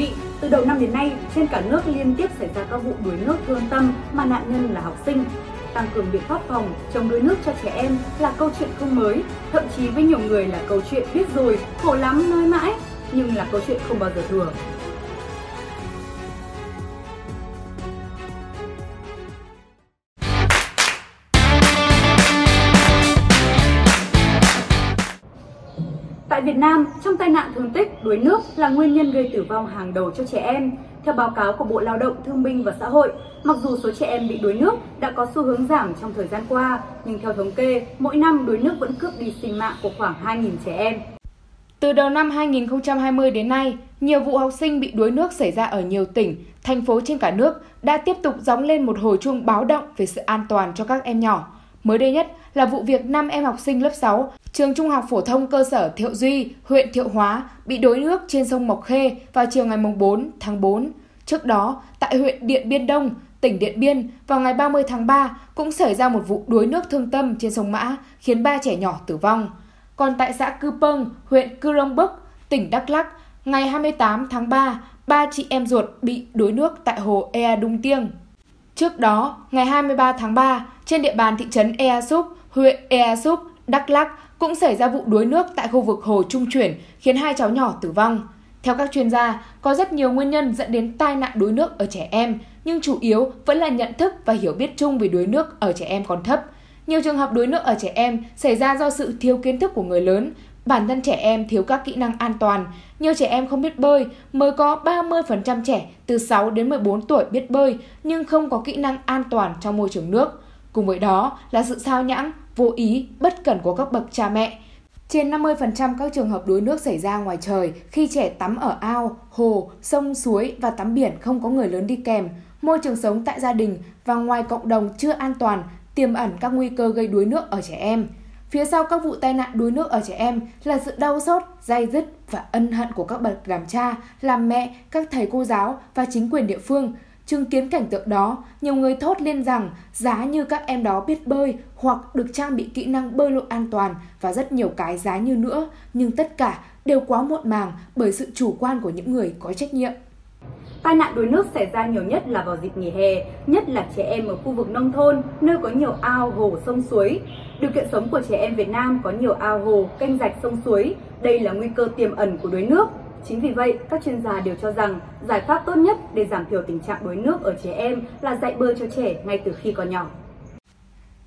vị, từ đầu năm đến nay, trên cả nước liên tiếp xảy ra các vụ đuối nước thương tâm mà nạn nhân là học sinh. Tăng cường biện pháp phòng, chống đuối nước cho trẻ em là câu chuyện không mới, thậm chí với nhiều người là câu chuyện biết rồi, khổ lắm nơi mãi, nhưng là câu chuyện không bao giờ thừa. Tại Việt Nam, trong tai nạn thương tích, đuối nước là nguyên nhân gây tử vong hàng đầu cho trẻ em. Theo báo cáo của Bộ Lao động, Thương binh và Xã hội, mặc dù số trẻ em bị đuối nước đã có xu hướng giảm trong thời gian qua, nhưng theo thống kê, mỗi năm đuối nước vẫn cướp đi sinh mạng của khoảng 2.000 trẻ em. Từ đầu năm 2020 đến nay, nhiều vụ học sinh bị đuối nước xảy ra ở nhiều tỉnh, thành phố trên cả nước đã tiếp tục gióng lên một hồi chuông báo động về sự an toàn cho các em nhỏ. Mới đây nhất là vụ việc 5 em học sinh lớp 6, trường Trung học phổ thông cơ sở Thiệu Duy, huyện Thiệu Hóa bị đuối nước trên sông Mộc Khê vào chiều ngày 4 tháng 4. Trước đó, tại huyện Điện Biên Đông, tỉnh Điện Biên, vào ngày 30 tháng 3 cũng xảy ra một vụ đuối nước thương tâm trên sông Mã, khiến ba trẻ nhỏ tử vong. Còn tại xã Cư Pâng, huyện Cư Rông Bức, tỉnh Đắk Lắk, ngày 28 tháng 3, ba chị em ruột bị đuối nước tại hồ Ea Đung Tiêng. Trước đó, ngày 23 tháng 3, trên địa bàn thị trấn Ea Súp, huyện Ea Súp, Đắk Lắk cũng xảy ra vụ đuối nước tại khu vực hồ Trung Chuyển khiến hai cháu nhỏ tử vong. Theo các chuyên gia, có rất nhiều nguyên nhân dẫn đến tai nạn đuối nước ở trẻ em, nhưng chủ yếu vẫn là nhận thức và hiểu biết chung về đuối nước ở trẻ em còn thấp. Nhiều trường hợp đuối nước ở trẻ em xảy ra do sự thiếu kiến thức của người lớn, bản thân trẻ em thiếu các kỹ năng an toàn. Nhiều trẻ em không biết bơi, mới có 30% trẻ từ 6 đến 14 tuổi biết bơi nhưng không có kỹ năng an toàn trong môi trường nước. Cùng với đó là sự sao nhãng, vô ý, bất cẩn của các bậc cha mẹ. Trên 50% các trường hợp đuối nước xảy ra ngoài trời khi trẻ tắm ở ao, hồ, sông, suối và tắm biển không có người lớn đi kèm. Môi trường sống tại gia đình và ngoài cộng đồng chưa an toàn, tiềm ẩn các nguy cơ gây đuối nước ở trẻ em. Phía sau các vụ tai nạn đuối nước ở trẻ em là sự đau xót, dai dứt và ân hận của các bậc làm cha, làm mẹ, các thầy cô giáo và chính quyền địa phương – Chứng kiến cảnh tượng đó, nhiều người thốt lên rằng giá như các em đó biết bơi hoặc được trang bị kỹ năng bơi lội an toàn và rất nhiều cái giá như nữa, nhưng tất cả đều quá muộn màng bởi sự chủ quan của những người có trách nhiệm. Tai nạn đuối nước xảy ra nhiều nhất là vào dịp nghỉ hè, nhất là trẻ em ở khu vực nông thôn, nơi có nhiều ao, hồ, sông suối. Điều kiện sống của trẻ em Việt Nam có nhiều ao hồ, kênh rạch sông suối. Đây là nguy cơ tiềm ẩn của đuối nước Chính vì vậy, các chuyên gia đều cho rằng giải pháp tốt nhất để giảm thiểu tình trạng đuối nước ở trẻ em là dạy bơi cho trẻ ngay từ khi còn nhỏ.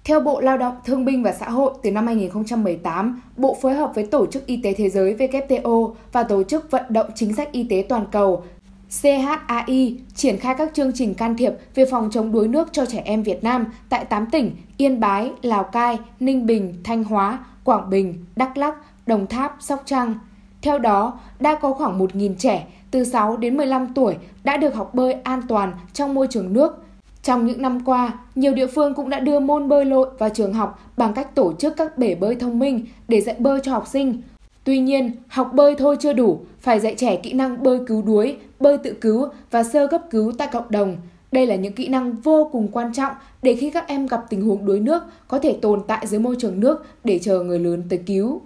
Theo Bộ Lao động, Thương binh và Xã hội, từ năm 2018, Bộ phối hợp với Tổ chức Y tế Thế giới WTO và Tổ chức Vận động Chính sách Y tế Toàn cầu CHAI triển khai các chương trình can thiệp về phòng chống đuối nước cho trẻ em Việt Nam tại 8 tỉnh Yên Bái, Lào Cai, Ninh Bình, Thanh Hóa, Quảng Bình, Đắk Lắk, Đồng Tháp, Sóc Trăng – theo đó, đã có khoảng 1.000 trẻ từ 6 đến 15 tuổi đã được học bơi an toàn trong môi trường nước. Trong những năm qua, nhiều địa phương cũng đã đưa môn bơi lội vào trường học bằng cách tổ chức các bể bơi thông minh để dạy bơi cho học sinh. Tuy nhiên, học bơi thôi chưa đủ, phải dạy trẻ kỹ năng bơi cứu đuối, bơi tự cứu và sơ cấp cứu tại cộng đồng. Đây là những kỹ năng vô cùng quan trọng để khi các em gặp tình huống đuối nước có thể tồn tại dưới môi trường nước để chờ người lớn tới cứu.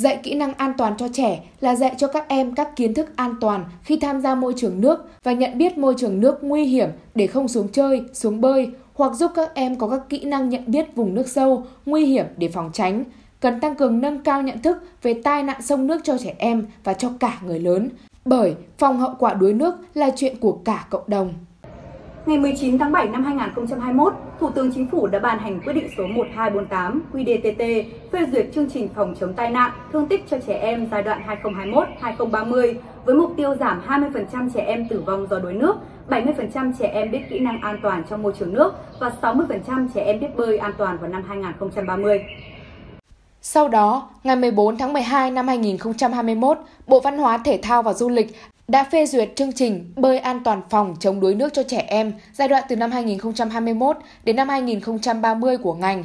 Dạy kỹ năng an toàn cho trẻ là dạy cho các em các kiến thức an toàn khi tham gia môi trường nước và nhận biết môi trường nước nguy hiểm để không xuống chơi, xuống bơi hoặc giúp các em có các kỹ năng nhận biết vùng nước sâu, nguy hiểm để phòng tránh. Cần tăng cường nâng cao nhận thức về tai nạn sông nước cho trẻ em và cho cả người lớn, bởi phòng hậu quả đuối nước là chuyện của cả cộng đồng. Ngày 19 tháng 7 năm 2021, Thủ tướng Chính phủ đã ban hành quyết định số 1248 QĐTT phê duyệt chương trình phòng chống tai nạn, thương tích cho trẻ em giai đoạn 2021-2030 với mục tiêu giảm 20% trẻ em tử vong do đuối nước, 70% trẻ em biết kỹ năng an toàn trong môi trường nước và 60% trẻ em biết bơi an toàn vào năm 2030. Sau đó, ngày 14 tháng 12 năm 2021, Bộ Văn hóa Thể thao và Du lịch đã phê duyệt chương trình bơi an toàn phòng chống đuối nước cho trẻ em giai đoạn từ năm 2021 đến năm 2030 của ngành.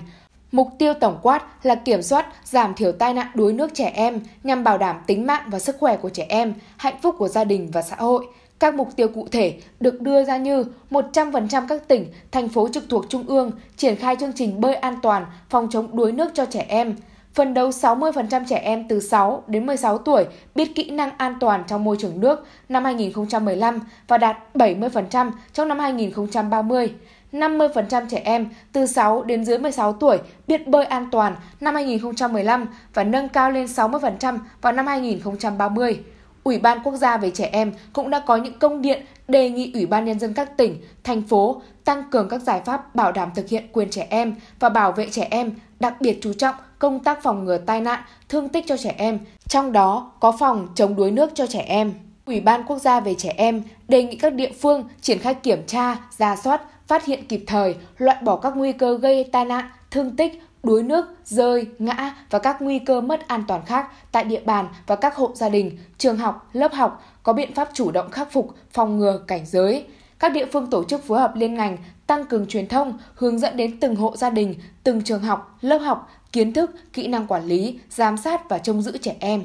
Mục tiêu tổng quát là kiểm soát, giảm thiểu tai nạn đuối nước trẻ em nhằm bảo đảm tính mạng và sức khỏe của trẻ em, hạnh phúc của gia đình và xã hội. Các mục tiêu cụ thể được đưa ra như 100% các tỉnh, thành phố trực thuộc trung ương triển khai chương trình bơi an toàn phòng chống đuối nước cho trẻ em, Phần đầu 60% trẻ em từ 6 đến 16 tuổi biết kỹ năng an toàn trong môi trường nước năm 2015 và đạt 70% trong năm 2030. 50% trẻ em từ 6 đến dưới 16 tuổi biết bơi an toàn năm 2015 và nâng cao lên 60% vào năm 2030. Ủy ban Quốc gia về trẻ em cũng đã có những công điện đề nghị Ủy ban Nhân dân các tỉnh, thành phố tăng cường các giải pháp bảo đảm thực hiện quyền trẻ em và bảo vệ trẻ em, đặc biệt chú trọng công tác phòng ngừa tai nạn, thương tích cho trẻ em, trong đó có phòng chống đuối nước cho trẻ em. Ủy ban Quốc gia về trẻ em đề nghị các địa phương triển khai kiểm tra, ra soát, phát hiện kịp thời, loại bỏ các nguy cơ gây tai nạn, thương tích, đuối nước, rơi, ngã và các nguy cơ mất an toàn khác tại địa bàn và các hộ gia đình, trường học, lớp học có biện pháp chủ động khắc phục, phòng ngừa, cảnh giới. Các địa phương tổ chức phối hợp liên ngành tăng cường truyền thông, hướng dẫn đến từng hộ gia đình, từng trường học, lớp học, kiến thức, kỹ năng quản lý, giám sát và trông giữ trẻ em.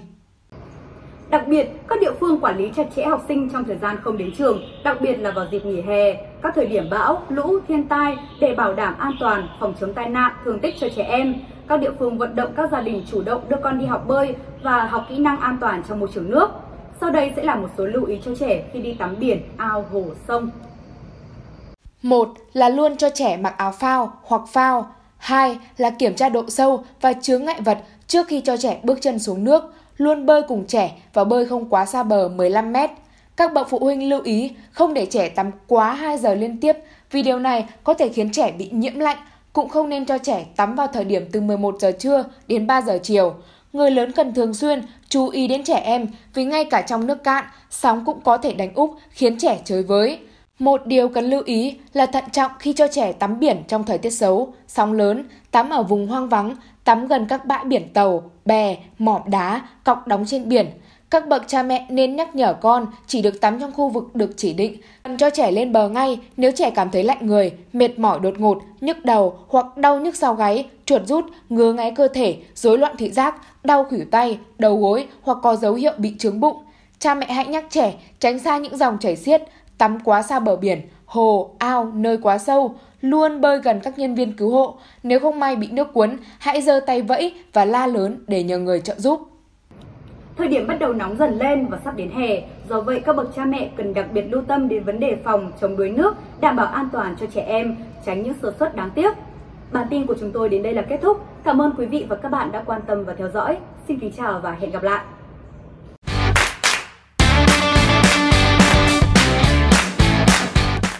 Đặc biệt, các địa phương quản lý chặt chẽ học sinh trong thời gian không đến trường, đặc biệt là vào dịp nghỉ hè, các thời điểm bão, lũ, thiên tai để bảo đảm an toàn, phòng chống tai nạn, thương tích cho trẻ em. Các địa phương vận động các gia đình chủ động đưa con đi học bơi và học kỹ năng an toàn trong môi trường nước. Sau đây sẽ là một số lưu ý cho trẻ khi đi tắm biển, ao, hồ, sông. Một là luôn cho trẻ mặc áo phao hoặc phao. Hai là kiểm tra độ sâu và chướng ngại vật trước khi cho trẻ bước chân xuống nước, luôn bơi cùng trẻ và bơi không quá xa bờ 15 mét. Các bậc phụ huynh lưu ý không để trẻ tắm quá 2 giờ liên tiếp vì điều này có thể khiến trẻ bị nhiễm lạnh. Cũng không nên cho trẻ tắm vào thời điểm từ 11 giờ trưa đến 3 giờ chiều. Người lớn cần thường xuyên chú ý đến trẻ em vì ngay cả trong nước cạn, sóng cũng có thể đánh úp khiến trẻ chơi với. Một điều cần lưu ý là thận trọng khi cho trẻ tắm biển trong thời tiết xấu, sóng lớn, tắm ở vùng hoang vắng, tắm gần các bãi biển tàu, bè, mỏm đá, cọc đóng trên biển. Các bậc cha mẹ nên nhắc nhở con chỉ được tắm trong khu vực được chỉ định, cần cho trẻ lên bờ ngay nếu trẻ cảm thấy lạnh người, mệt mỏi đột ngột, nhức đầu hoặc đau nhức sau gáy, chuột rút, ngứa ngáy cơ thể, rối loạn thị giác, đau khuỷu tay, đầu gối hoặc có dấu hiệu bị trướng bụng. Cha mẹ hãy nhắc trẻ tránh xa những dòng chảy xiết, tắm quá xa bờ biển, hồ, ao, nơi quá sâu, luôn bơi gần các nhân viên cứu hộ. Nếu không may bị nước cuốn, hãy giơ tay vẫy và la lớn để nhờ người trợ giúp. Thời điểm bắt đầu nóng dần lên và sắp đến hè, do vậy các bậc cha mẹ cần đặc biệt lưu tâm đến vấn đề phòng chống đuối nước, đảm bảo an toàn cho trẻ em, tránh những sơ suất đáng tiếc. Bản tin của chúng tôi đến đây là kết thúc. Cảm ơn quý vị và các bạn đã quan tâm và theo dõi. Xin kính chào và hẹn gặp lại.